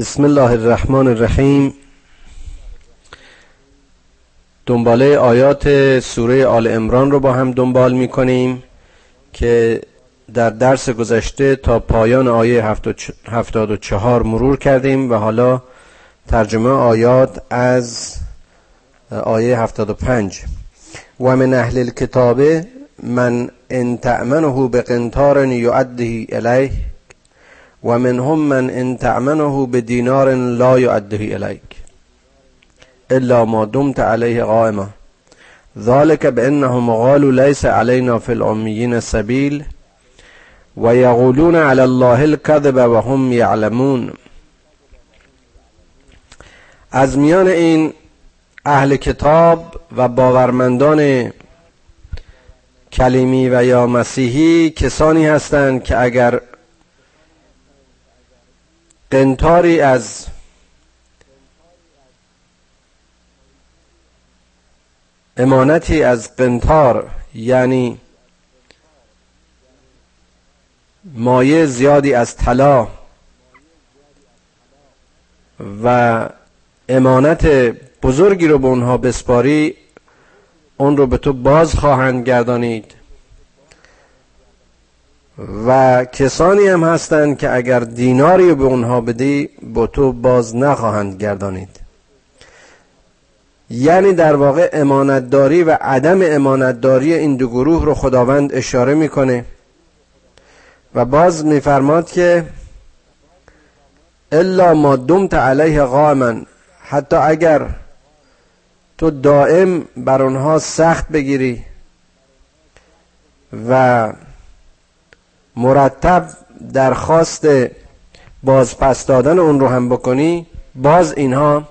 بسم الله الرحمن الرحیم. دنباله آیات سوره آل امران رو با هم دنبال می کنیم که در درس گذشته تا پایان آیه 74 مرور کردیم و حالا ترجمه آیات از آیه 75 و من اهل الكتاب من ان تأمنه بقنطار یعده الیه. و منهم من ان تعمنه بدینار لا یعده الیک الا ما دمت علیه قائما ذلك بانهم قالوا ليس علينا في الأميين سبيل ويقولون على الله الكذب وهم يعلمون. از میان این اهل کتاب و باورمندان کلیمی و یا مسیحی کسانی هستند که اگر قنتاری از امانتی از قنتار یعنی مایه زیادی از طلا و امانت بزرگی رو به اونها بسپاری اون رو به تو باز خواهند گردانید. و کسانی هم هستند که اگر دیناری به اونها بدی با تو باز نخواهند گردانید. یعنی در واقع امانتداری و عدم امانتداری این دو گروه رو خداوند اشاره می‌کنه و باز میفرماد که الا ما دمت علیه قائما حتی اگر تو دائم بر آنها سخت بگیری و مرتب درخواست بازپس دادن اون رو هم بکنی باز اینها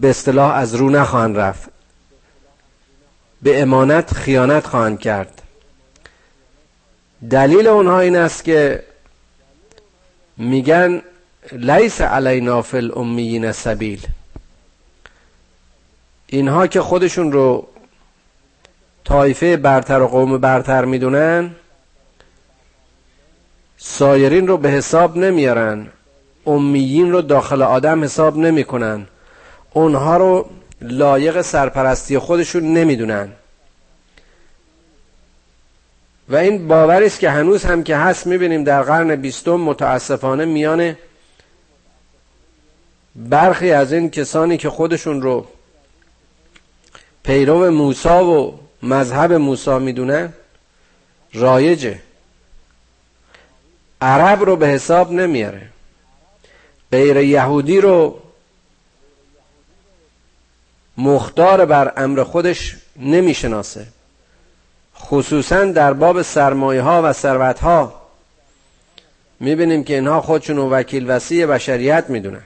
به اصطلاح از رو نخواهند رفت. به امانت خیانت خواهند کرد. دلیل اونها این است که میگن لیس علینا فی الامیین سبیل. اینها که خودشون رو طایفه برتر و قوم برتر می‌دونن سایرین رو به حساب نمیارن. امیین رو داخل آدم حساب نمی‌کنن. اونها رو لایق سرپرستی خودشون نمی‌دونن. و این باوری است که هنوز هم که هست می‌بینیم در قرن بیستم متاسفانه میان برخی از این کسانی که خودشون رو پیرو موسا و مذهب موسا می‌دونن رایجه. عرب رو به حساب نمیاره. غیر یهودی رو مختار بر امر خودش نمی‌شناسه. خصوصا در باب سرمایه ها و ثروت ها می‌بینیم که اینها خودشون وکیل وسیع بشریت می‌دونن.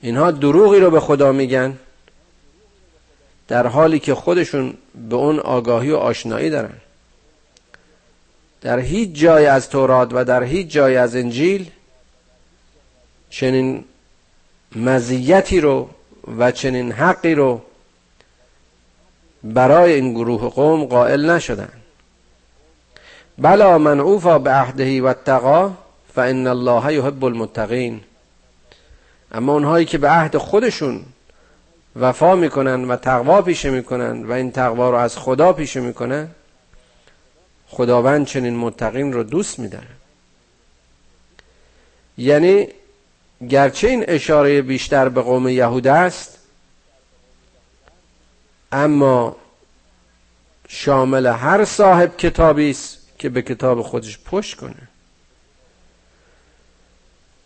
اینها دروغی رو به خدا میگن در حالی که خودشون به اون آگاهی و آشنایی دارن. در هیچ جای از تورات و در هیچ جای از انجیل چنین مزیتی رو و چنین حقی رو برای این گروه قوم قائل نشدن. بلا من اوفا به عهدهی و تقا فان الله یحب المتقین. اما اونهایی که به عهد خودشون وفا می‌کنن و تقوا پیشه می‌کنن و این تقوا رو از خدا پیشه می‌کنن خداوند چنین متقین رو دوست میداره. یعنی گرچه این اشاره بیشتر به قوم یهود است اما شامل هر صاحب کتابی است که به کتاب خودش پشت کنه.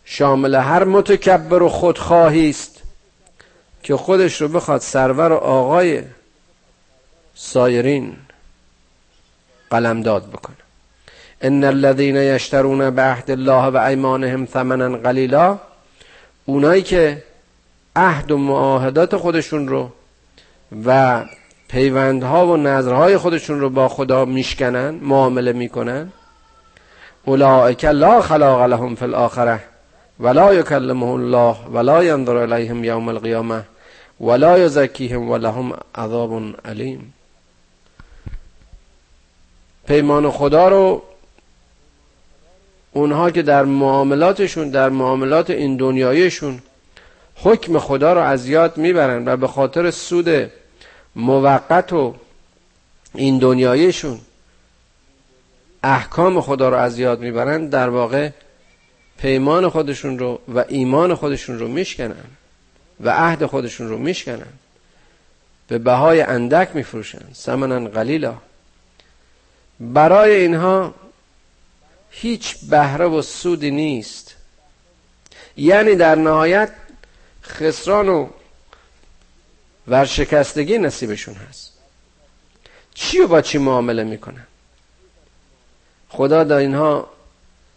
شامل هر متکبر و خودخواهی است که خودش رو بخواد سرور و آقای سایرین قلمداد بکنه. ان الذين یشترون بعهد الله و ایمانهم ثمنا قلیلا اونایی که عهد و معاهدات خودشون رو و پیوندها و نظرهای خودشون رو با خدا میشکنن معامله می‌کنن اولئک لا خلاق لهم فی الاخره ولا یکلمهم الله ولا ینظر الیهم یوم القیامه ولا یزکیهم ولهم عذاب علیم. پیمان خدا رو اونها که در معاملاتشون در معاملات این دنیایشون حکم خدا رو از یاد می‌برن و به خاطر سود موقت و این دنیایشون احکام خدا رو از یاد می‌برن در واقع پیمان خودشون رو و ایمان خودشون رو میشکنن و عهد خودشون رو میشکنن. به بهای اندک میفروشن. سمنن قلیلا. برای اینها هیچ بهره و سودی نیست. یعنی در نهایت خسران و ورشکستگی نصیبشون هست. چی و با چی معامله می‌کنن؟ خدا در اینها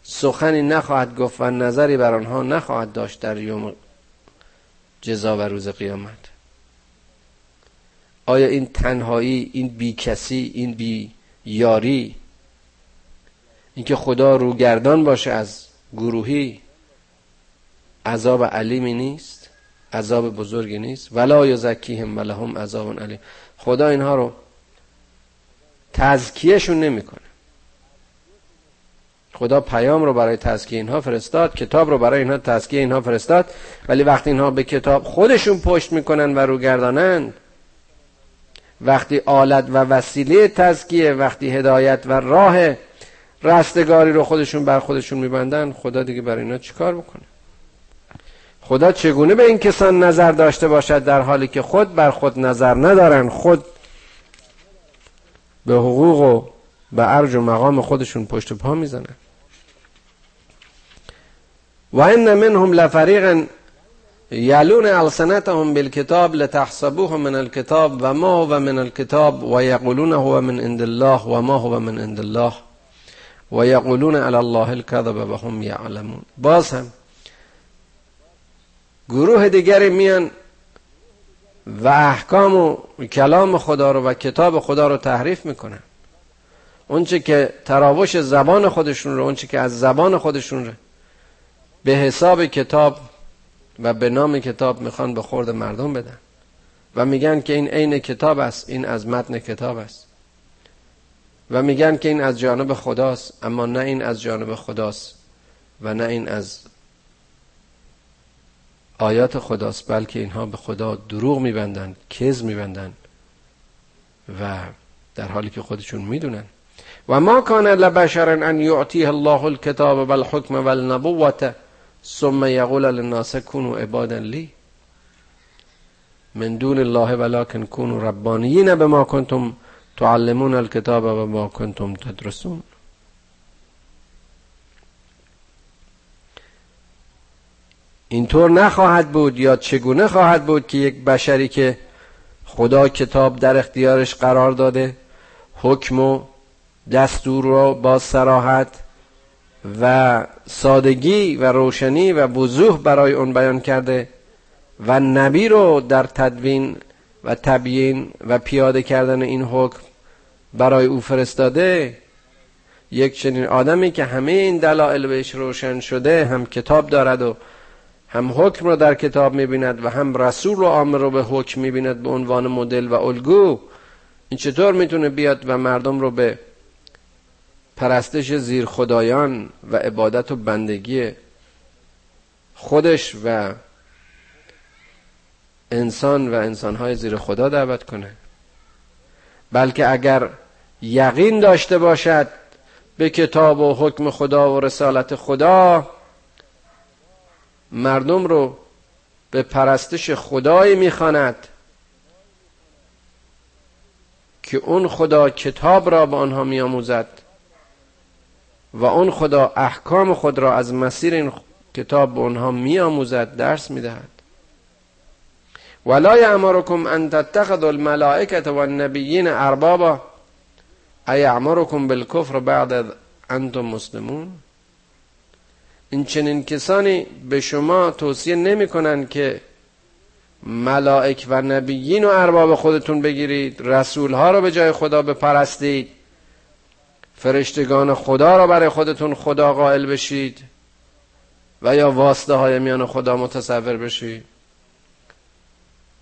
سخنی نخواهد گفت و نظری بر آنها نخواهد داشت در یوم جزا و روز قیامت. آیا این تنهایی این بی کسی این بی یاری. اینکه خدا روگردان باشه از گروهی عذاب علیمی نیست عذاب بزرگی نیست. ولا یزکیهم ولهم عذاب علیم. خدا اینها رو تزکیهشون نمی‌کنه. خدا پیام رو برای تزکیه اینها فرستاد کتاب رو برای اینها تزکیه اینها فرستاد ولی وقتی اینها به کتاب خودشون پشت می‌کنن و روگردانند وقتی آلت و وسیله تزکیه وقتی هدایت و راه رستگاری رو خودشون بر خودشون میبندن خدا دیگه برای اینا چیکار بکنه؟ خدا چگونه به این کسان نظر داشته باشد در حالی که خود بر خود نظر ندارن؟ خود به حقوق و به عرج و مقام خودشون پشت پا می‌زنن. و ان منهم لفریقا یلون السنتهم بالکتاب لتحسبوه من الكتاب و ما هو من الكتاب و یقولون هو من عند الله و ما هو من عند الله و یقولون علی الله الكذب و هم یعلمون. باز هم گروه دیگری میان و احکام و کلام خدا رو و کتاب خدا رو تحریف می‌کنن. اونچه که تراوش زبان خودشون رو اونچه که از زبان خودشون رو به حساب کتاب و به نام کتاب می‌خوان به خورد مردم بدن. و میگن که این عین کتاب است این از متن کتاب است. و میگن که این از جانب خداست اما نه این از جانب خداست و نه این از آیات خداست بلکه اینها به خدا دروغ میبندن کز میبندن و در حالی که خودشون می‌دونن. و ما کان لبشر ان یعطیه الله الكتاب والحکم والنبوة ثم یقول للناس كونوا عبادا لی من دون الله ولكن كونوا ربانیین بما کنتم تعلمون الكتاب و ما کنتم تدرسون. اینطور نخواهد بود یا چگونه خواهد بود که یک بشری که خدا کتاب در اختیارش قرار داده حکم و دستور رو با سراحت و سادگی و روشنی و وضوح برای اون بیان کرده و نبی رو در تدوین و تبیین و پیاده کردن این حکم برای او فرستاده یک چنین آدمی که همه این دلایل بهش روشن شده هم کتاب دارد و هم حکم رو در کتاب می‌بیند و هم رسول و آمر رو به حکم می‌بیند به عنوان مدل و الگو این چطور می‌تونه بیاد و مردم رو به پرستش زیر خدایان و عبادت و بندگی خودش و انسان و انسانهای زیر خدا دعوت کنه. بلکه اگر یقین داشته باشد به کتاب و حکم خدا و رسالت خدا مردم رو به پرستش خدایی می‌خواند که اون خدا کتاب را به آنها میآموزد. و اون خدا احکام خود را از مسیر این کتاب به آنها میآموزد درس می‌دهد. ولا یامرکم ان تتخذوا الملائکه والنبیین اربابا ایعمرکم بالکفر بعد انتم مسلمون؟ این چنین کسانی به شما توصیه نمی کنند که ملائک و نبیین و ارباب خودتون بگیرید رسول ها رو به جای خدا بپرستید. فرشتگان خدا را برای خودتون خدا قائل بشید و یا واسطه های میان خدا متصور بشید.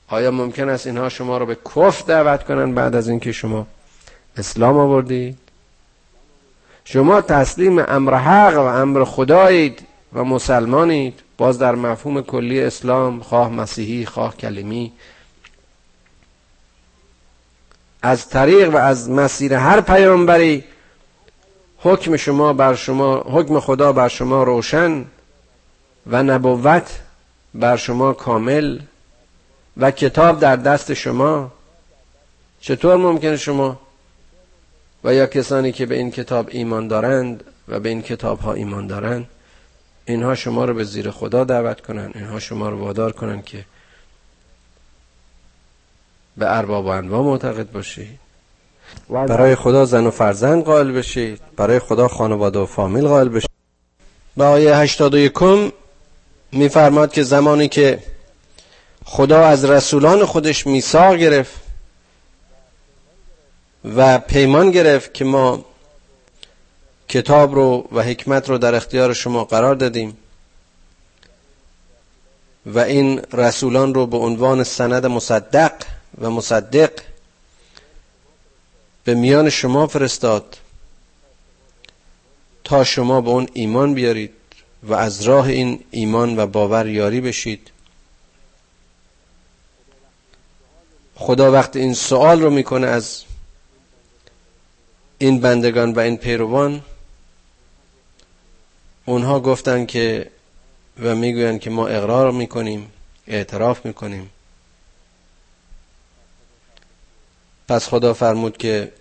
آیا ممکن است اینها شما رو به کف دعوت کنن بعد از اینکه شما اسلام آوردید؟ شما تسلیم امر حق و امر خدایید و مسلمانید. باز در مفهوم کلی اسلام خواه مسیحی خواه کلمی. از طریق و از مسیر هر پیامبری حکم شما بر شما حکم خدا بر شما روشن و نبوت بر شما کامل و کتاب در دست شما چطور ممکن شما و یا کسانی که به این کتاب ایمان دارند و به این کتاب ها ایمان دارند اینها شما رو به زیر خدا دعوت کنند اینها شما رو وادار کنند که به ارباب و انواع معتقد باشید. برای خدا زن و فرزند قائل بشید. برای خدا خانواده و فامیل قائل بشید. به آیه 81 میفرماد که زمانی که خدا از رسولان خودش میثاق گرفت و پیمان گرفت که ما کتاب رو و حکمت رو در اختیار شما قرار دادیم و این رسولان رو به عنوان سند مصدق و مصدق به میان شما فرستاد تا شما به اون ایمان بیارید و از راه این ایمان و باور یاری بشید. خدا وقتی این سوال رو می‌کنه از این بندگان و این پیروان اونها گفتن که و می‌گویند که ما اقرار می‌کنیم اعتراف می‌کنیم. پس خدا فرمود که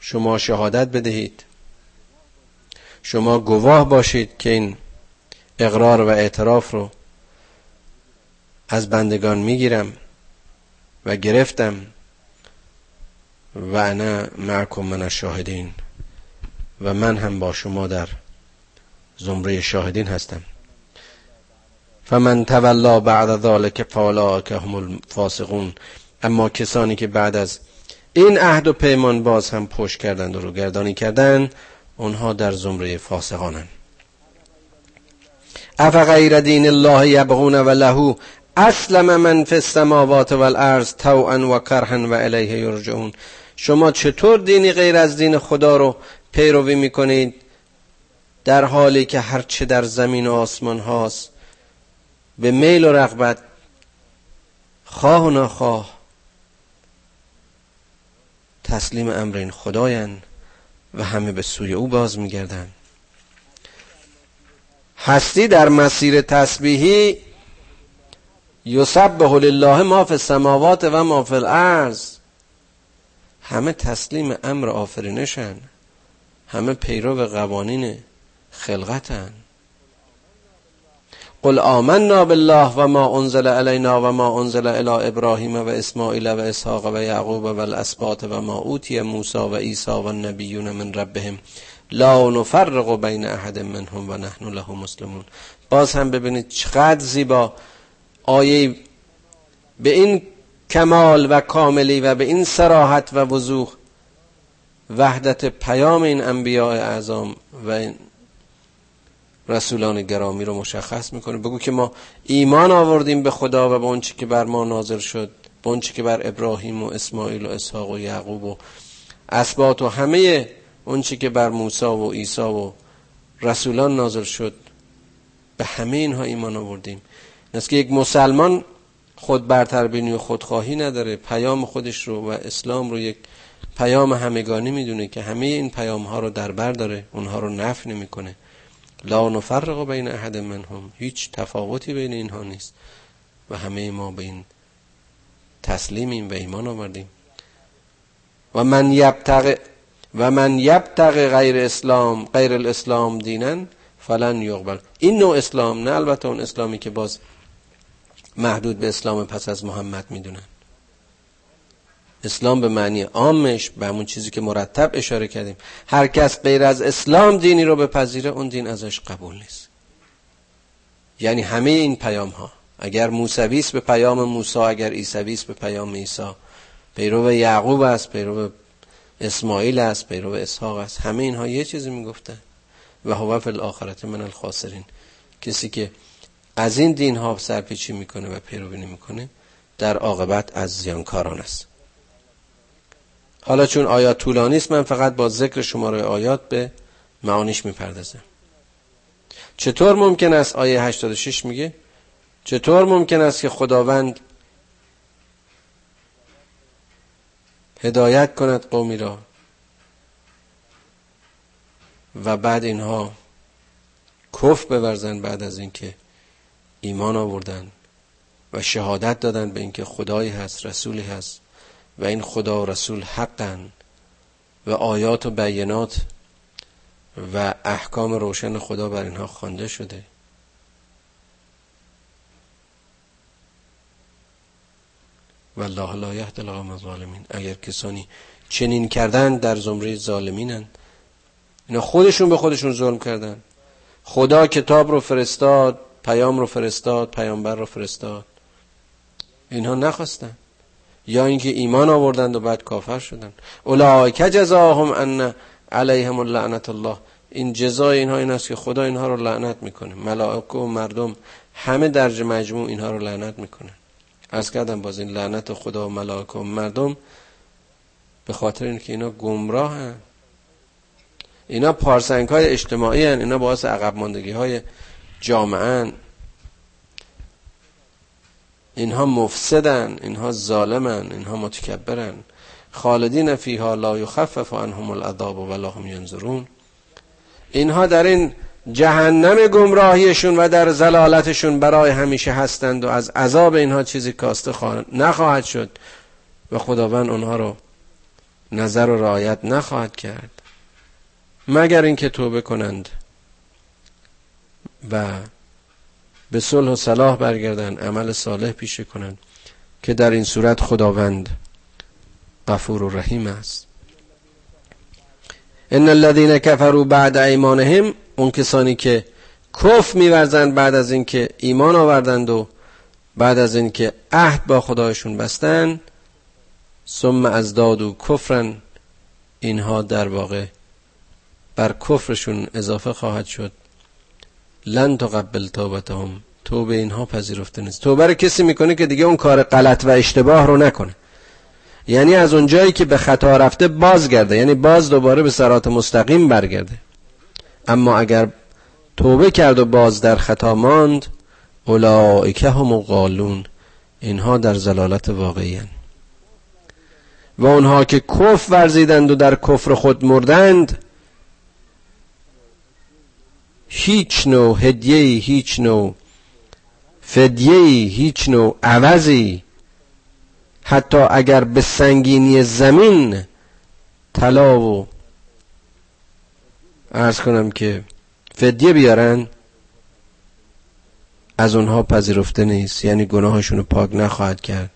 شما شهادت بدهید. شما گواه باشید که این اقرار و اعتراف رو از بندگان می‌گیرم و گرفتم و انا معکم من الشاهدین و من هم با شما در زمره شاهدین هستم. فمن تولا بعد ذلك که هم الفاسقون. اما کسانی که بعد از این عهد و پیمان باز هم پشت کردند و رو گردانی کردند اونها در زمره فاسقانند. افغیر دین الله یبغون و له اسلم من فی السماوات والارض طوعا و کرها و الیه یرجعون. شما چطور دینی غیر از دین خدا رو پیروی می‌کنید؟ در حالی که هرچه در زمین و آسمان هاست به میل و رغبت خواه و نخواه تسلیم امر این خداین و همه به سوی او باز میگردن هستی در مسیر تسبیحی یسبح لله ما فی السماوات و ما فی الارض. همه تسلیم امر آفرینشن همه پیرو قوانین خلقتن. قل آمنا بالله و ما انزل علینا و ما انزل الى ابراهیم و اسماعیل و اسحاق و یعقوب و الاسباط و ما اوتی موسی و عیسی و النبیون من ربهم لا نفرق بین احد منهم و نحن له مسلمون. باز هم ببینید چقدر زیبا. آیه به این کمال و کاملی و به این سراحت و وضوح وحدت پیام این انبیاء اعظام و این رسولان گرامی رو مشخص می‌کنه. بگو که ما ایمان آوردیم به خدا و به اونچه که بر ما نازل شد به اونچه که بر ابراهیم و اسماعیل و اسحاق و یعقوب و اسباط و همه اونچه که بر موسی و عیسی و رسولان نازل شد به همه اینها ایمان آوردیم. است که یک مسلمان خود برتربینی و خودخواهی نداره پیام خودش رو و اسلام رو یک پیام همگانی می‌دونه که همه این پیام ها رو در بر داره اونها رو نف نمی‌کنه. لا نفرق بین احد منهم. هیچ تفاوتی بین اینها نیست. و همه ما به این تسلیمیم و ایمان آوردیم. و من یبتغ و من یبتغ غیر اسلام غیر الاسلام دینن فلن یقبل. این نوع اسلام نه البته اون اسلامی که باز محدود به اسلام پس از محمد می‌دونن. اسلام به معنی عامش به همون چیزی که مرتب اشاره کردیم. هر کس غیر از اسلام دینی رو بپذیره اون دین ازش قبول نیست. یعنی همه این پیام ها اگر موسویس به پیام موسی اگر عیسویس به پیام عیسی. پیرو یعقوب است پیرو اسماعیل است پیرو اسحاق است. همه اینها یه چیزی می‌گفتن. و هو فی الاخرت من الخاسرین. کسی که از این دین ها سرپیچی می‌کنه و پیروی نمی‌کنه در عاقبت از زیانکاران است. حالا چون آیات طولانی است من فقط با ذکر شماره آیات به معانیش می‌پردازم. چطور ممکن است آیه 86 میگه؟ چطور ممکن است که خداوند هدایت کند قومی را و بعد اینها کف بورزن بعد از اینکه ایمان آوردن و شهادت دادن به اینکه خدایی هست رسولی هست. و این خدا و رسول حقن و آیات و بینات و احکام روشن خدا بر اینها خوانده شده. والله لا یهد القوم الظالمین. اگر کسانی چنین کردن در زمره ظالمینن. اینا خودشون به خودشون ظلم کردن. خدا کتاب رو فرستاد پیام رو فرستاد پیامبر رو فرستاد. اینها نخواستن. یا اینکه ایمان آوردند و بعد کافر شدن اولئک جزاهم ان علیهم لعنت الله. این جزای اینها این است که خدا اینها رو لعنت می‌کنه. ملائکه و مردم همه درج مجموع اینها رو لعنت می‌کنه از کردم باز این لعنت خدا و ملائکه و مردم به خاطر اینکه اینا گمراه هن. اینا پارسنگ های اجتماعی هن. اینا باعث عقب ماندگی های جامعه اینها مفسدن اینها ظالمن اینها متکبرن. خالدین فیها لا یخفف عنهم العذاب ولا هم ینظرون. اینها در این جهنم گمراهیشون و در زلالتشون برای همیشه هستند و از عذاب اینها چیزی کاسته نخواهد شد و خداوند اونها رو نظر و رعایت نخواهد کرد. مگر اینکه توبه کنند و به صلح و صلاح برگردن عمل صالح پیشه کنند که در این صورت خداوند غفور و رحیم است. ان الذين كفروا بعد ایمانهم اون کسانی که کف میورزند بعد از اینکه ایمان آوردند و بعد از اینکه عهد با خدایشون بستن ثم از داد و کفرن اینها در واقع بر کفرشون اضافه خواهد شد. لن تقبل توبتهم. توبه اینها پذیرفته نیست. توبه رو کسی می‌کنه که دیگه اون کار غلط و اشتباه رو نکنه. یعنی از اون جایی که به خطا رفته بازگرده. یعنی باز دوباره به سرات مستقیم برگرده. اما اگر توبه کرد و باز در خطا ماند اولائکه هم قالون اینها در زلالت واقعی و اونها که کف ورزیدند و در کفر خود مردند هیچ نوع هدیه هیچ نوع فدیه هیچ نوع عوضی. حتی اگر به سنگینی زمین طلا و ارز کنم که فدیه بیارن از اونها پذیرفته نیست. یعنی گناهشون رو پاک نخواهد کرد.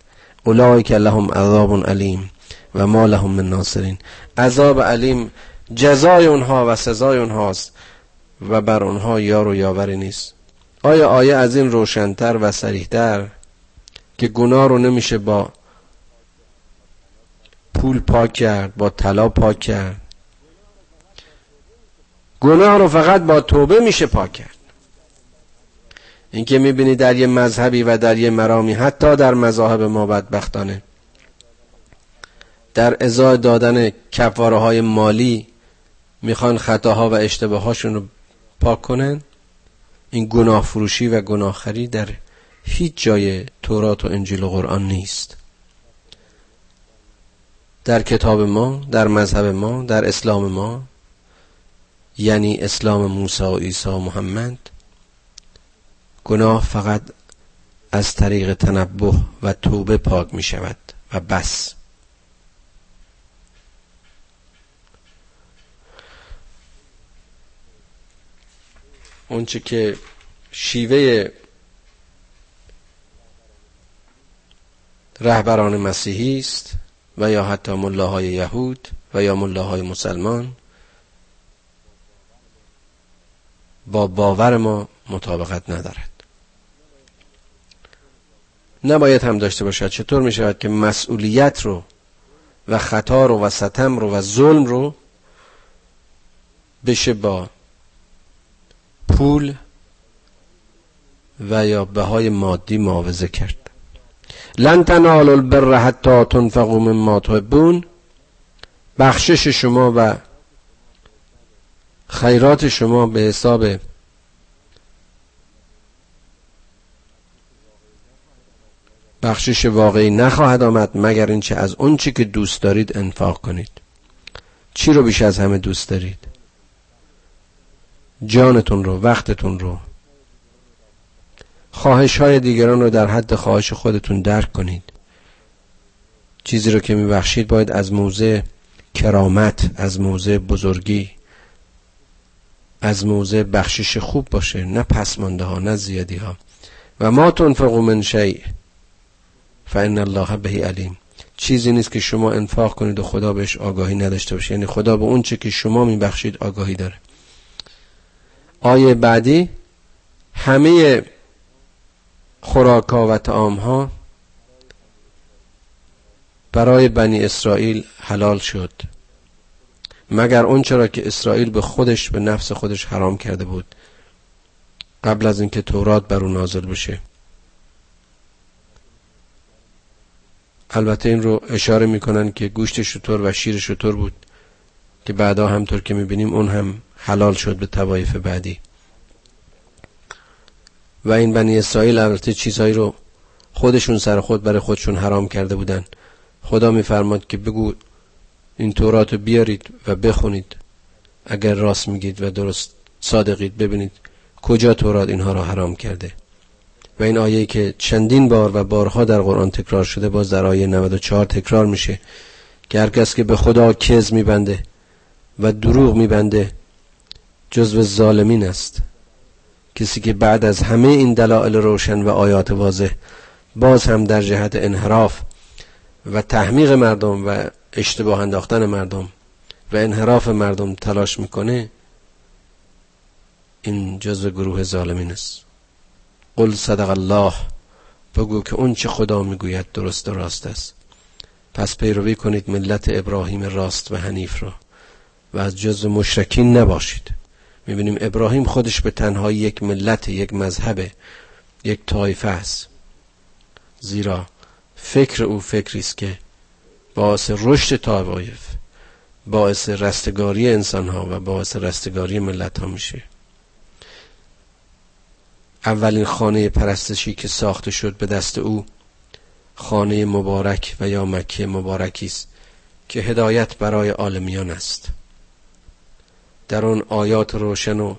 که لهم عذاب علیم و ما لهم من ناصرین. عذاب علیم جزای اونها و سزای اونهاست. و بر اونها یار و یاوری نیست. آیا آیه از این روشنتر و سریحتر که گناه رو نمیشه با پول پاک کرد با طلا پاک کرد؟ گناه رو فقط با توبه میشه پاک کرد. اینکه می‌بینی در یه مذهبی و در یه مرامی حتی در مذاهب ما بدبختانه در ازای دادن کفاره های مالی می‌خوان خطاها و اشتباهاشون رو پاک کنن این گناه فروشی و گناهخری در هیچ جای تورات و انجیل و قرآن نیست. در کتاب ما در مذهب ما در اسلام ما یعنی اسلام موسی و عیسی و محمد گناه فقط از طریق تنبه و توبه پاک می شود و بس. اونچه که شیوه رهبران مسیحی است و یا حتی ملاهای یهود و یا ملاهای مسلمان با باور ما مطابقت ندارد. نباید هم داشته باشد. چطور می شود که مسئولیت رو و خطا رو و ستم رو و ظلم رو بشه با پول و یا بهای مادی معاوضه کرد. لن تنالوا البر حتی تنفقوا مما تحبون. بخشش شما و خیرات شما به حساب بخشش واقعی نخواهد آمد مگر اینچه از اون چی که دوست دارید انفاق کنید. چی رو بیش از همه دوست دارید؟ جانتون رو وقتتون رو. خواهش های دیگران رو در حد خواهش خودتون درک کنید. چیزی رو که میبخشید باید از موضع کرامت از موضع بزرگی از موضع بخشش خوب باشه نه پسمانده ها نه زیادی ها و ما تنفقو من شیء فان الله به علیم. چیزی نیست که شما انفاق کنید و خدا بهش آگاهی نداشته باشه یعنی خدا به اون چه که شما میبخشید آگاهی داره. آیه بعدی همه خوراکا و تعام ها برای بنی اسرائیل حلال شد. مگر اون چرا که اسرائیل به خودش به نفس خودش حرام کرده بود؟ قبل از اینکه تورات بر او نازل بشه. البته این رو اشاره می‌کنن که گوشت شطور و شیر شطور بود که بعدا همطور که می‌بینیم اون هم حلال شد به توایف بعدی. و این بنی اسرائیل البته چیزهایی رو خودشون سر خود برای خودشون حرام کرده بودن. خدا میفرماد که بگو این تورات رو بیارید و بخونید. اگر راست میگید و درست صادقید ببینید کجا تورات اینها را حرام کرده. و این آیه که چندین بار و بارها در قرآن تکرار شده باز در آیه 94 تکرار میشه که هر کس که به خدا کز میبنده و دروغ میبنده جزو ظالمین است. کسی که بعد از همه این دلائل روشن و آیات واضح باز هم در جهت انحراف و تحمیق مردم و اشتباه انداختن مردم و انحراف مردم تلاش می‌کنه این جزو گروه ظالمین است. قل صدق الله بگو که اون چه خدا می‌گوید درست و راست است. پس پیروی کنید ملت ابراهیم راست و حنیف را و از جز مشرکین نباشید. می‌بینیم ابراهیم خودش به تنهایی یک ملت یک مذهب یک طایفه است. زیرا فکر او فکری است که باعث رشد طوایف باعث رستگاری انسان ها و باعث رستگاری ملت ها میشه. اولین خانه پرستشی که ساخته شد به دست او خانه مبارک و یا مکه مبارکی است که هدایت برای عالمیان است. در آن آیات روشن و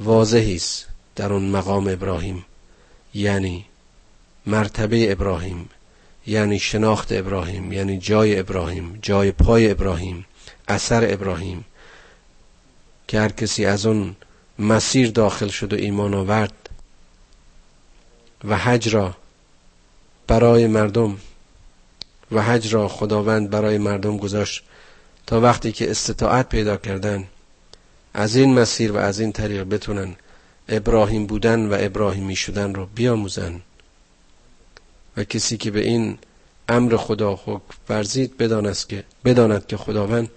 واضحی است در آن مقام ابراهیم. یعنی مرتبه ابراهیم یعنی شناخت ابراهیم یعنی جای ابراهیم جای پای ابراهیم اثر ابراهیم. که هر کسی از اون مسیر داخل شد و ایمان آورد و حج را برای مردم و حج را خداوند برای مردم گذاشت تا وقتی که استطاعت پیدا کردن از این مسیر و از این طریق بتونن ابراهیم بودن و ابراهیمی شدن رو بیاموزن. و کسی که به این امر خدا حکم ورزید بداند که بداند که خداوند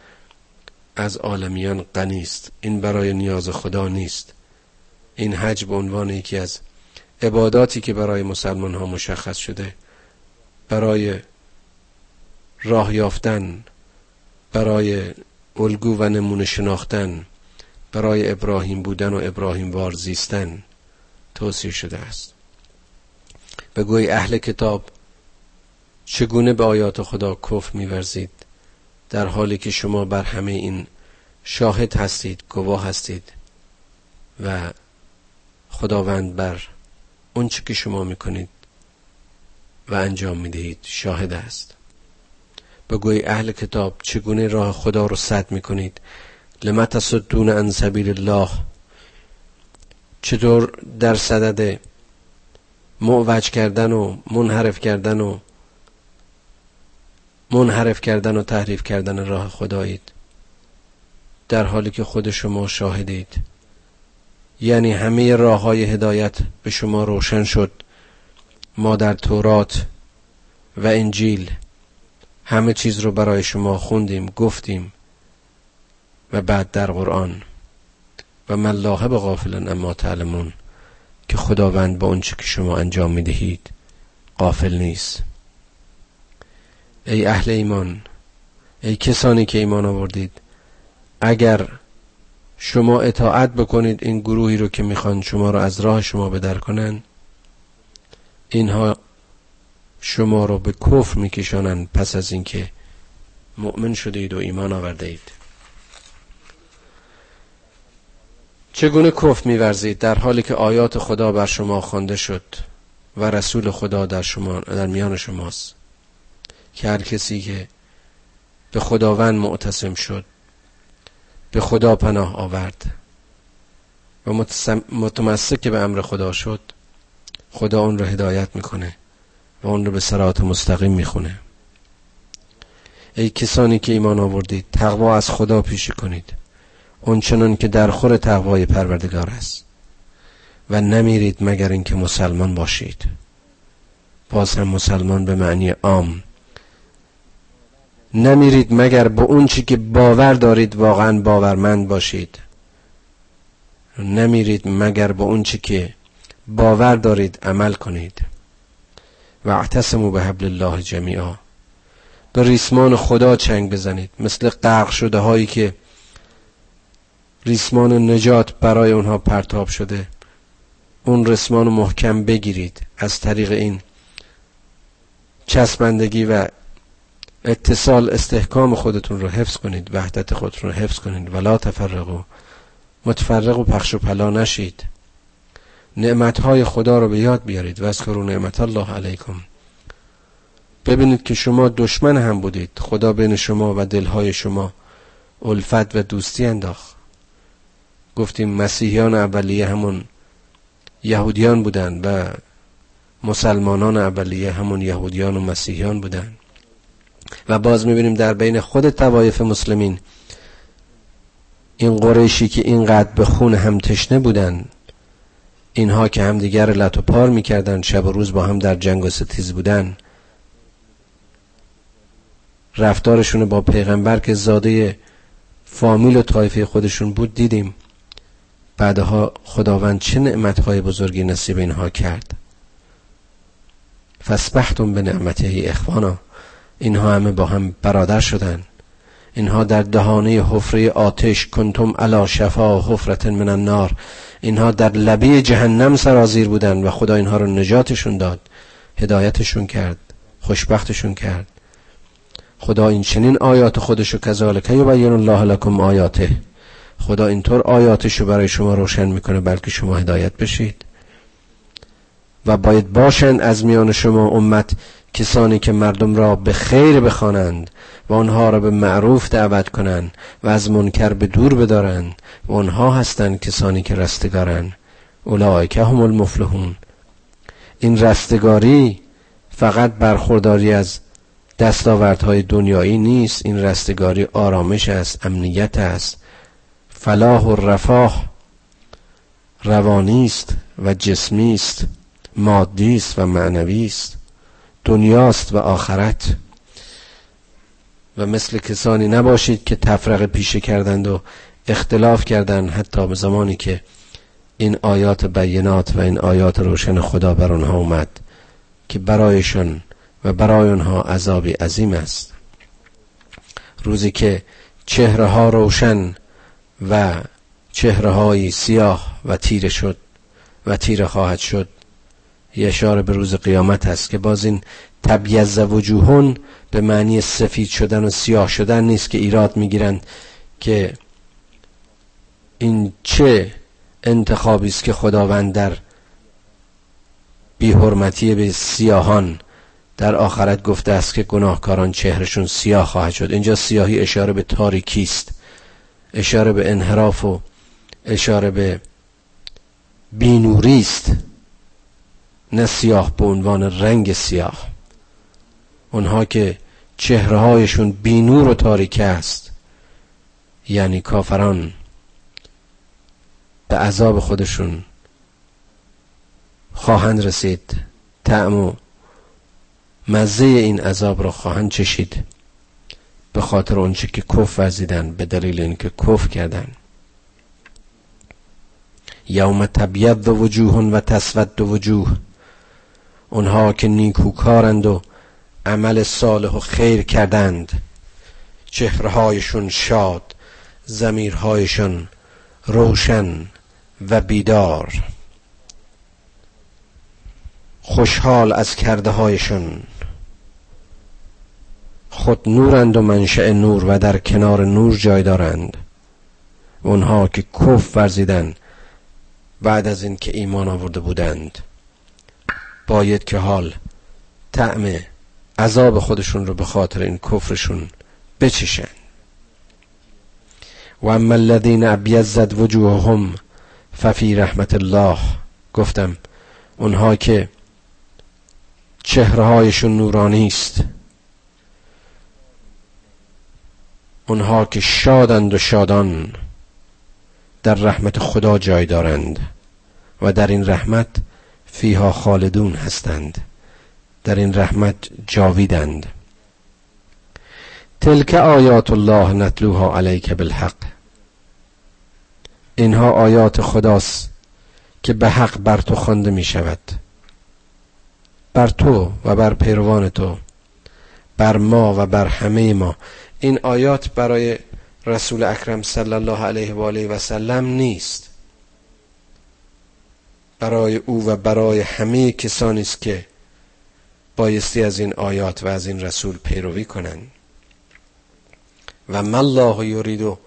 از عالمیان غنی است. این برای نیاز خدا نیست. این حج به عنوان یکی از عباداتی که برای مسلمان ها مشخص شده برای راه یافتن برای الگو و نمونه شناختن برای ابراهیم بودن و ابراهیم وار زیستن توصیه شده است. بگوی اهل کتاب چگونه به آیات خدا کف میورزید؟ در حالی که شما بر همه این شاهد هستید گواه هستید و خداوند بر اون که شما می‌کنید و انجام می‌دهید شاهد است. بگوی اهل کتاب چگونه راه خدا رو صد می‌کنید؟ لما تصدون عن سبیل الله؟ چطور در صدد معوج کردن و منحرف کردن و منحرف کردن و تحریف کردن راه خدایید؟ در حالی که خود شما شاهدید. یعنی همه راه های هدایت به شما روشن شد. ما در تورات و انجیل همه چیز رو برای شما خوندیم گفتیم. و بعد در قرآن. و ملاحه به غافلن اما تعلمون که خداوند با اونچه که شما انجام می‌دهید قافل نیست. ای اهل ایمان ای کسانی که ایمان آوردید اگر شما اطاعت بکنید این گروهی رو که می‌خوان شما رو از راه شما بدر کنن اینها شما رو به کفر میکشانند پس از اینکه مؤمن شدید و ایمان آورده اید چگونه کفر میورزید در حالی که آیات خدا بر شما خوانده شد و رسول خدا در شما در میان شماست؟ که هر کسی که به خداوند معتصم شد به خدا پناه آورد و متمسک به امر خدا شد خدا اون رو هدایت می‌کنه و اون رو به سرات مستقیم می‌خونه. ای کسانی که ایمان آوردید تقوا از خدا پیشی کنید. اونچنان که در خور تقوای پروردگار است. و نمیرید مگر اینکه مسلمان باشید. باز هم مسلمان به معنی عام. نمیرید مگر به اون چی که باور دارید واقعا باورمند باشید. نمیرید مگر به اون چی که باور دارید عمل کنید. و اعتصموا به حبل الله جمیعا. به ریسمان خدا چنگ بزنید. مثل غرق شده هایی که ریسمان نجات برای اونها پرتاب شده. اون ریسمان محکم بگیرید از طریق این چسبندگی و اتصال استحکام خودتون رو حفظ کنید وحدت خودتون رو حفظ کنید. ولا تفرقو متفرق و پخش و پلا نشید. نعمتهای خدا رو به یاد بیارید. و از نعمت الله علیکم. ببینید که شما دشمن هم بودید. خدا بین شما و دلهای شما الفت و دوستی انداخت. گفتیم مسیحیان اولیه همون یهودیان بودند و مسلمانان اولیه همون یهودیان و مسیحیان بودند و باز می‌بینیم در بین خود توایف مسلمین این قریشی که اینقدر به خون هم تشنه بودن اینها که همدیگر لط و پار می‌کردن شب و روز با هم در جنگ و ستیز بودن رفتارشون با پیغمبر که زاده فامیل و طایفه خودشون بود دیدیم. بعدها خداوند چه نعمتهای بزرگی نصیب اینها کرد؟ فسبحتم به نعمته اخوانا. اینها همه با هم برادر شدن. اینها در دهانه حفره آتش کنتم علا شفا حفرت من النار. اینها در لبه جهنم سرازیر بودن و خدا اینها رو نجاتشون داد. هدایتشون کرد. خوشبختشون کرد. خدا این چنین آیات خودشو کذالک یبین الله لکم آیاته. خدا اینطور آیاتشو برای شما روشن می‌کنه بلکه شما هدایت بشید. و باید باشند از میان شما امت کسانی که مردم را به خیر بخوانند و آنها را به معروف دعوت کنند و از منکر به دور بدارند و آنها هستند کسانی که رستگارند اولئک هم المفلحون. این رستگاری فقط برخورداری از دستاوردهای دنیایی نیست این رستگاری آرامش است امنیت است. فلاح و رفاه روانی است و جسمی است مادی است و معنوی است دنیاست و آخرت. و مثل کسانی نباشید که تفرقه پیشه کردند و اختلاف کردند حتی به زمانی که این آیات بینات و این آیات روشن خدا بر آنها اومد که برایشان و برای آنها عذابی عظیم است. روزی که چهره ها روشن و چهره های سیاه و تیره شد و تیره خواهد شد. یه اشاره به روز قیامت هست که باز این تبیز وجوهون به معنی سفید شدن و سیاه شدن نیست که ایراد می‌گیرند که این چه انتخابی است که خداوند در بیحرمتی به سیاهان در آخرت گفته است که گناهکاران چهرشون سیاه خواهد شد. اینجا سیاهی اشاره به تاریکی است. اشاره به انحراف و اشاره به بینوری است. نه سیاه به عنوان رنگ سیاه. اونها که چهرهایشون بینور و تاریک است. یعنی کافران. به عذاب خودشون خواهند رسید. تعم و مزه این عذاب را خواهند چشید. به خاطر اونچه که کف ورزیدن به دلیل اینکه کف کردن. یوم تبید و وجوه و تسود و وجوه. اونها که نیکوکارند و عمل صالح و خیر کردند. چهرهایشون شاد زمیرهایشان روشن و بیدار. خوشحال از کرده هایشون خود نورند و منشأ نور و در کنار نور جای دارند. اونها که کف ورزیدن بعد از اینکه ایمان آورده بودند. باید که حال طعم عذاب خودشون رو به خاطر این کفرشون بچشن. و اما الذین ابیزد وجوههم ففی رحمت الله گفتم اونها که چهرهایشون نورانی است. اونها که شادند و شادان در رحمت خدا جای دارند و در این رحمت فیها خالدون هستند. در این رحمت جاویدند. تلک آیات الله نتلوها علیک بالحق. اینها آیات خداست که به حق بر تو خوانده می شود. بر تو و بر پیروان تو بر ما و بر همه ما این آیات برای رسول اکرم صلی الله علیه و آله و سلم نیست. برای او و برای همه کسانی است که بایستی از این آیات و از این رسول پیروی کنند. و مالله یرید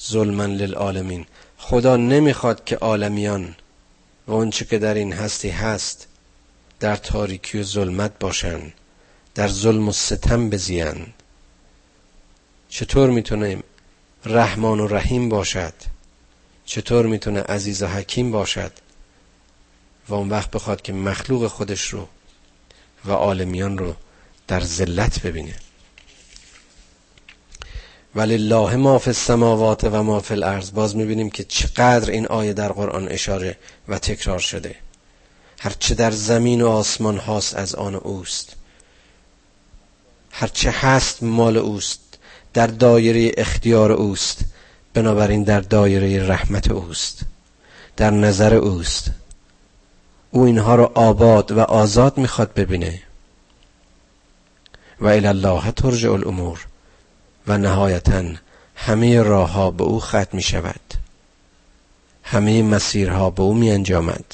ظلما للعالمین. خدا نمی‌خواد که عالمیان و اونچه که در این هستی هست در تاریکی و ظلمت باشند در ظلم و ستم بزیند چطور می‌تونه رحمان و رحیم باشد؟ چطور می‌تونه عزیز و حکیم باشد؟ و اون وقت بخواد که مخلوق خودش رو و عالمیان رو در ذلت ببینه. ولله ما فی السماوات و ما فی الارض. باز می‌بینیم که چقدر این آیه در قرآن اشاره و تکرار شده. هرچه در زمین و آسمان هاست از آن اوست. هرچه هست مال اوست. در دایره اختیار اوست بنابراین در دایره رحمت اوست در نظر اوست. او اینها رو آباد و آزاد می‌خواد ببینه. و الله ترجع الامور و نهایتا همه راه ها به او ختم می شود همه مسیرها به او می انجامد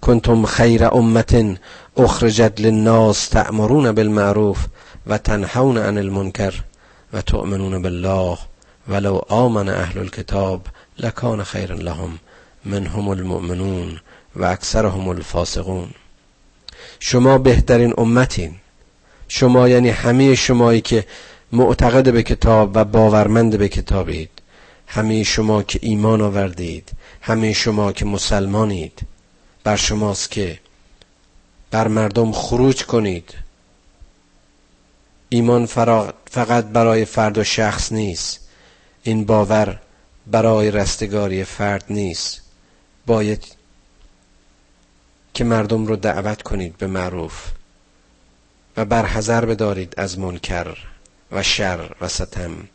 کنتم خیر امت اخرجت للناس تأمرون بالمعروف و تنهون عن المنکر. و تؤمنون بالله ولو آمن اهل الكتاب لکان خیر لهم منهم المؤمنون و اکثرهم الفاسقون. شما بهترین امتین. شما یعنی همه شمایی که معتقد به کتاب و باورمند به کتابید. همه شما که ایمان آوردید. همه شما که مسلمانید. بر شماست که بر مردم خروج کنید. ایمان فقط برای فرد و شخص نیست. این باور برای رستگاری فرد نیست. باید که مردم رو دعوت کنید به معروف و برحضر بدارید از منکر و شر و ستم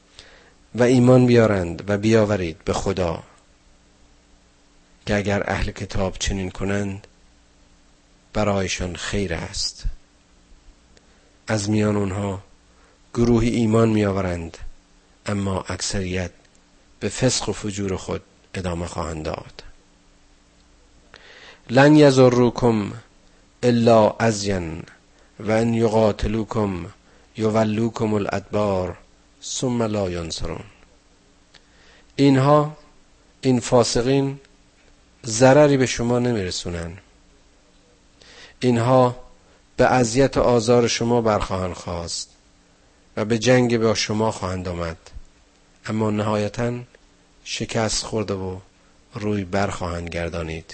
و ایمان بیارند و بیاورید به خدا که اگر اهل کتاب چنین کنند برایشان خیر است. از میان اونها گروهی ایمان میآورند اما اکثریت به فسق و فجور خود ادامه خواهند داد. لن یزروکم الا ازین و ان یقاتلوکم یولوکم الادبار ثم لا ینصرون. اینها این فاسقین ضرری به شما نمیرسونن. اینها به اذیت و آزار شما برخواهند خواست. و به جنگ با شما خواهند آمد. اما نهایتا شکست خورده و روی برخواهند گردانید.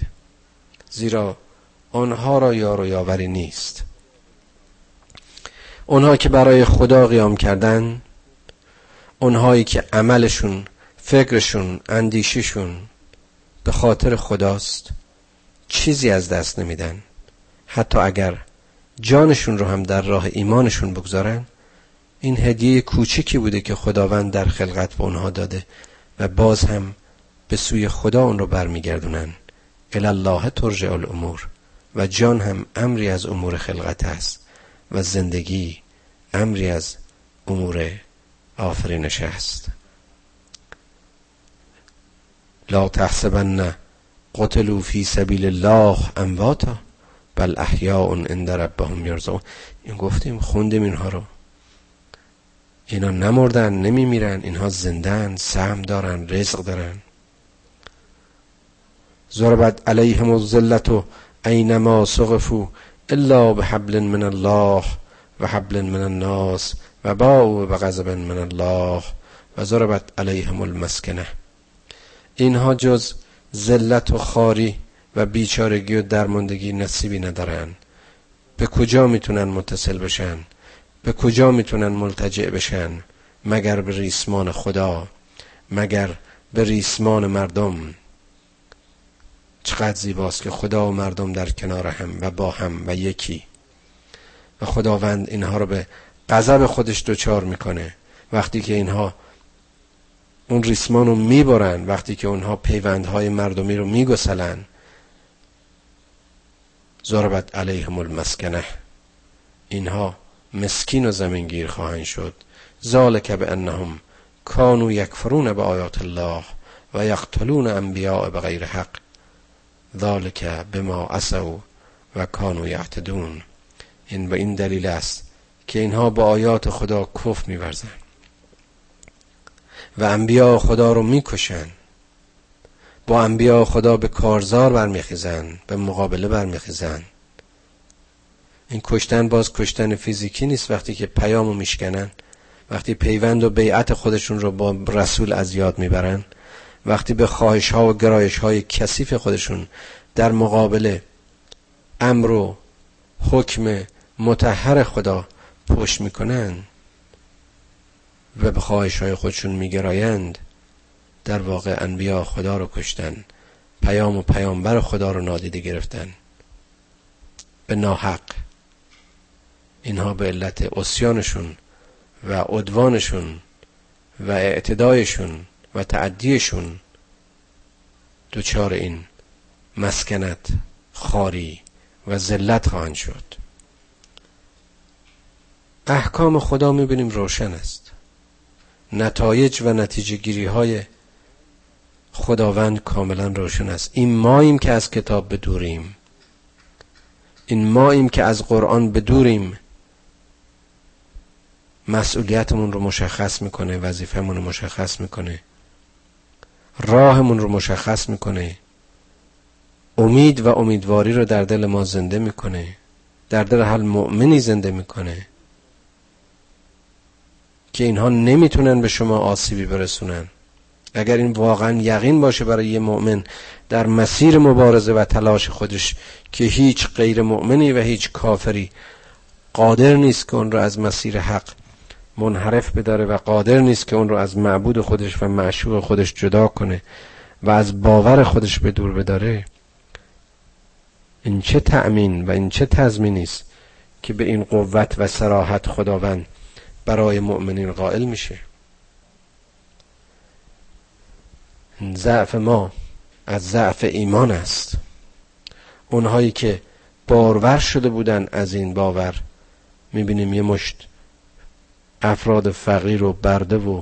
زیرا آنها را یار و یاوری نیست. اونها که برای خدا قیام کردن اونهایی که عملشون فکرشون اندیششون به خاطر خداست چیزی از دست نمیدن. حتی اگر جانشون رو هم در راه ایمانشون بگذارن این هدیه کوچکی بوده که خداوند در خلقت به اونها داده و باز هم به سوی خدا اون رو برمیگردونن. الله ترجع الامور. و جان هم امری از امور خلقت است و زندگی امری از امور آفرینش است. لا تحسبن قتلوا فی سبیل الله امواتا بل احیاء عند ربهم یرزقون این گفتیم خوندیم اینها رو. اینا نمردن نمیمیرن اینها زندن سهم دارن رزق دارن. ضربت علیهم الذلت اینما سقفوا الا بحبل من الله و حبل من الناس و باو بغضب من الله و ضربت علیهم المسکنه. اینها جز ذلت و خاری و بیچارگی و درماندگی نصیبی ندارن. به کجا می‌تونن متصل بشن؟ به کجا می‌تونن ملتجع بشن؟ مگر به ریسمان خدا مگر به ریسمان مردم؟ چقدر زیباست که خدا و مردم در کنار هم و با هم و یکی. و خداوند اینها رو به غضب خودش دچار می‌کنه. وقتی که اینها اون ریسمان رو می‌برن وقتی که اونها پیوندهای مردمی رو میگسلن ضربت علیهم المسکنه. اینها مسکین و زمینگیر خواهند شد. ذالک به انهم کانو یکفرون به آیات الله و یقتلون انبیاء به غیر حق. ذالک بما اسو و کانو یعتدون. این به این دلیل است که اینها با آیات خدا کف میورزن و انبیاء خدا رو می‌کشن. با انبیاء خدا به کارزار برمیخیزن به مقابله برمیخیزن. این کشتن باز کشتن فیزیکی نیست وقتی که پیامو میشکنن. وقتی پیوند و بیعت خودشون رو با رسول از یاد می‌برن. وقتی به خواهش ها و گرایش های کثیف خودشون در مقابل امر و حکم متحر خدا پشت می‌کنن و به خواهش های خودشون میگرایند در واقع انبیا خدا رو کشتن پیام و پیامبر خدا رو نادیده گرفتن. به ناحق. اینها به علت اسیانشون و عدوانشون و اعتدایشون و تعدیشون دچار این مسکنت خاری و ذلت خواهند شد. احکام خدا می‌بینیم روشن است. نتایج و نتیجه گیری های خداوند کاملا روشن است. این ماییم که از کتاب بدوریم. این ماییم که از قرآن بدوریم. مسئولیتمون رو مشخص می‌کنه وظیفهمون رو مشخص می‌کنه. راهمون رو مشخص می‌کنه. امید و امیدواری رو در دل ما زنده می‌کنه. در دل هر مؤمنی زنده می‌کنه. که اینها نمی‌تونن به شما آسیبی برسونن. اگر این واقعا یقین باشه برای یه مؤمن در مسیر مبارزه و تلاش خودش که هیچ غیر مؤمنی و هیچ کافری قادر نیست که اون رو از مسیر حق منحرف بداره و قادر نیست که اون رو از معبود خودش و معشوق خودش جدا کنه و از باور خودش به دور بداره. این چه تأمین و این چه تضمینی است که به این قوت و سراحت خداوند برای مؤمنین قائل میشه. ضعف ما از ضعف ایمان است. اونهایی که بارور شده بودن از این باور می‌بینیم یه مشت افراد فقیر و برده و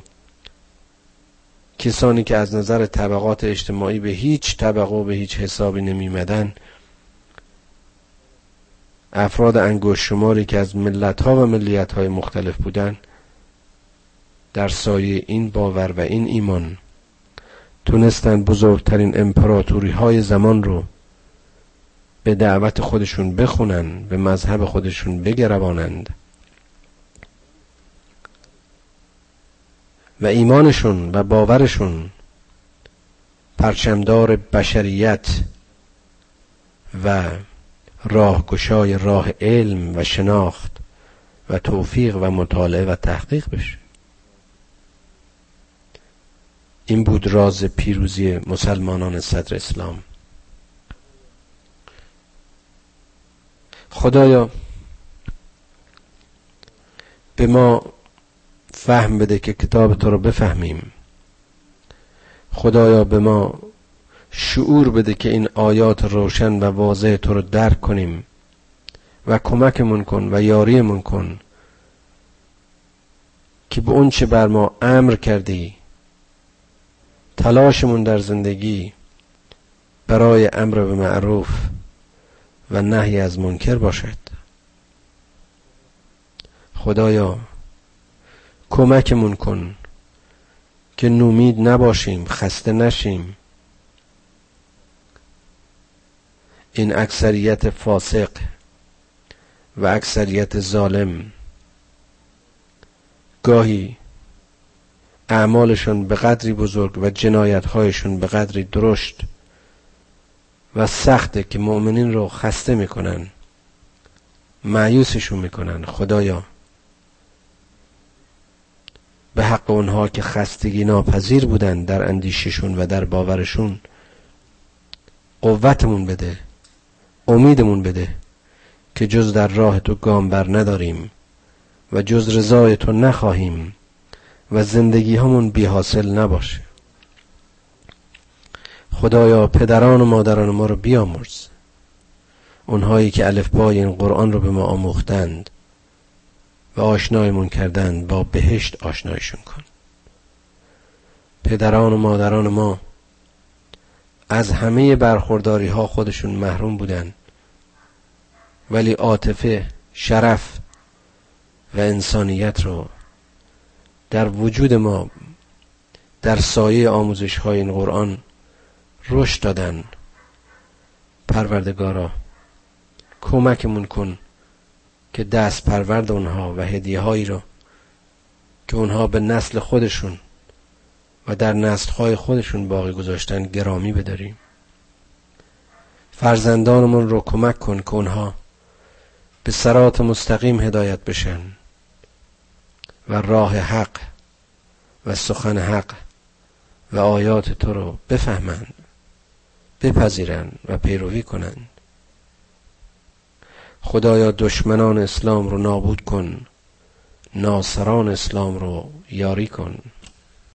کسانی که از نظر طبقات اجتماعی به هیچ طبقه و به هیچ حسابی نمیمدن افراد انگوش شماری که از ملت ها و ملیت های مختلف بودن در سایه این باور و این ایمان تونستن بزرگترین امپراتوری های زمان رو به دعوت خودشون بخونن به مذهب خودشون بگروانند و ایمانشون و باورشون. پرچمدار بشریت و راهگشای راه علم و شناخت و توفیق و مطالعه و تحقیق بشه. این بود راز پیروزی مسلمانان صدر اسلام. خدایا به ما فهم بده که کتاب تو رو بفهمیم. خدایا به ما شعور بده که این آیات روشن و واضح تو رو درک کنیم و کمکمون کن و یاریمون کن که به اون چه بر ما امر کردی تلاشمون در زندگی برای امر به معروف و نهی از منکر باشد. خدایا کمکمون کن که نومید نباشیم خسته نشیم. این اکثریت فاسق و اکثریت ظالم گاهی اعمالشون به قدری بزرگ و جنایتهایشون به قدری درشت و سخته که مؤمنین رو خسته می‌کنن معیوسشون می‌کنن خدایا. به حق اونها که خستگی ناپذیر بودن در اندیششون و در باورشون. قوتمون بده امیدمون بده که جز در راه تو گام بر نداریم و جز رضای تو نخواهیم و زندگی همون بی حاصل نباشه. خدایا پدران و مادران ما رو بیامرز. اونهایی که الفبای این قرآن رو به ما آموختند و آشنایمون کردند با بهشت آشنایشون کن. پدران و مادران ما از همه برخورداری ها خودشون محروم بودن ولی عاطفه شرف و انسانیت رو در وجود ما در سایه آموزش های این قرآن رشد دادن. پروردگارا کمکمون کن که دست پرورد اونها و هدیه هایی رو که اونها به نسل خودشون و در نسل های خودشون باقی گذاشتن گرامی بداریم. فرزندانمون رو کمک کن که اونها به سرات مستقیم هدایت بشن و راه حق و سخن حق و آیات تو رو بفهمند بپذیرند و پیروی کنند خدایا دشمنان اسلام رو نابود کن. ناصران اسلام رو یاری کن.